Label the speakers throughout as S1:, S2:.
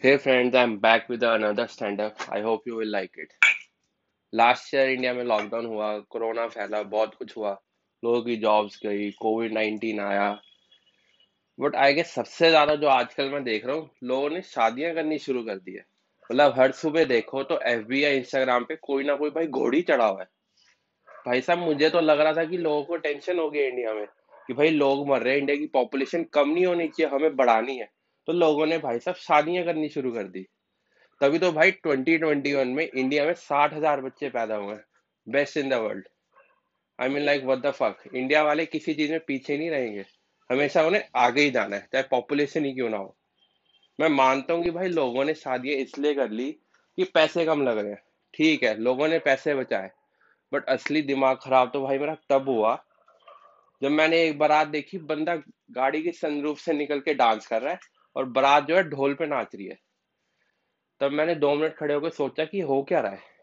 S1: Hey friends, I'm back with another stand-up. I hope you will like it. Last year India में lockdown हुआ corona फैला बहुत कुछ हुआ। लोगों की जॉब्स गई कोविड नाइन्टीन आया। बट आई गेस सबसे ज़्यादा जो आजकल मैं देख रहा हूँ लोगों ने शादियाँ करनी शुरू कर दी है। मतलब हर सुबह देखो तो एफ़ बी या इंस्टाग्राम पे कोई ना कोई भाई घोड़ी चढ़ा हुआ है। भाई साहब मुझे तो लग रहा था कि लोगों को टेंशन हो गई इंडिया में कि भाई लोग मर रहे हैं इंडिया की पॉपुलेशन कम नहीं होनी चाहिए हमें बढ़ानी है। तो लोगों ने भाई साहब शादियाँ करनी शुरू कर दी। तभी तो भाई 2021 में इंडिया में साठ हज़ार बच्चे पैदा हुए best in the world I mean like what the fuck India वाले किसी चीज़ में पीछे नहीं रहेंगे। हमेशा उन्हें आगे ही जाना है, चाहे पॉपुलेशन ही क्यों ना हो। मैं मानता हूँ कि भाई लोगों ने शादियाँ इसलिए कर ली कि पैसे कम लग रहे हैं। ठीक है, लोगों ने पैसे बचाए बट असली दिमाग खराब तो भाई मेरा तब हुआ जब मैंने एक बारात देखी, बंदा गाड़ी के सनरूफ से निकल के डांस कर रहा है। और बारात जो है ढोल पे नाच रही है। तब मैंने दो मिनट खड़े होकर सोचा कि हो क्या रहा है।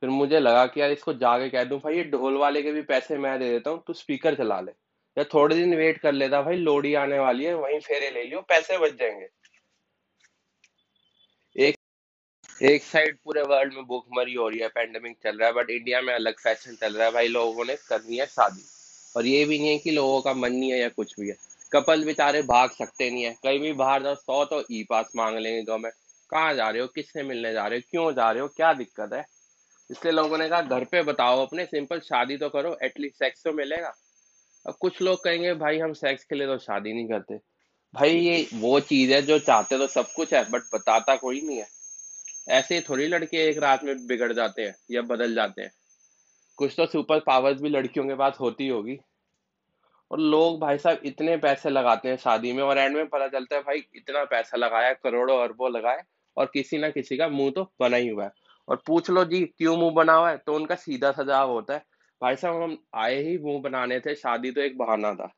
S1: फिर मुझे लगा कि यार इसको जाके कह दूँ, भाई, ये ढोल वाले के भी पैसे मैं दे देता हूँ, तू स्पीकर चला ले। या थोड़े दिन वेट कर लेता, भाई लोडी आने वाली है, वहीं फेरे ले लियो, पैसे बच जाएँगे। एक एक साइड पूरे वर्ल्ड में भूखमरी हो रही है पेंडेमिक चल रहा है बट इंडिया में अलग फ़ैशन चल रहा है। भाई, लोगों ने करनी है शादी। और ये भी नहीं है कि लोगों का मन नहीं है या कुछ भी है। कपल बेचारे भाग सकते नहीं है। कहीं भी बाहर जाओ, सौ तो ई पास मांग लेंगे गवर्नमेंट कहाँ जा रहे हो? किससे मिलने जा रहे हो? क्यों जा रहे हो? क्या दिक्कत है? इसलिए लोगों ने कहा, घर पे बताओ अपने, सिंपल शादी तो करो एटलीस्ट सेक्स तो मिलेगा। अब कुछ लोग कहेंगे, भाई, हम सेक्स के लिए तो शादी नहीं करते। भाई, ये वो चीज़ है जो चाहते तो सब कुछ है बट बताता कोई नहीं है। ऐसे थोड़ी लड़के एक रात में बिगड़ जाते हैं या बदल जाते हैं। कुछ तो सुपर पावर्स भी लड़कियों के पास होती होगी। और लोग भाई साहब इतने पैसे लगाते हैं शादी में और एंड में पता चलता है भाई, इतना पैसा लगाया, करोड़ों अरबों लगाए और किसी ना किसी का मुँह तो बना ही हुआ है। और पूछ लो जी, क्यों मुँह बना हुआ है? तो उनका सीधा सजाव होता है। भाई साहब, हम आए ही मुँह बनाने थे, शादी तो एक बहाना था।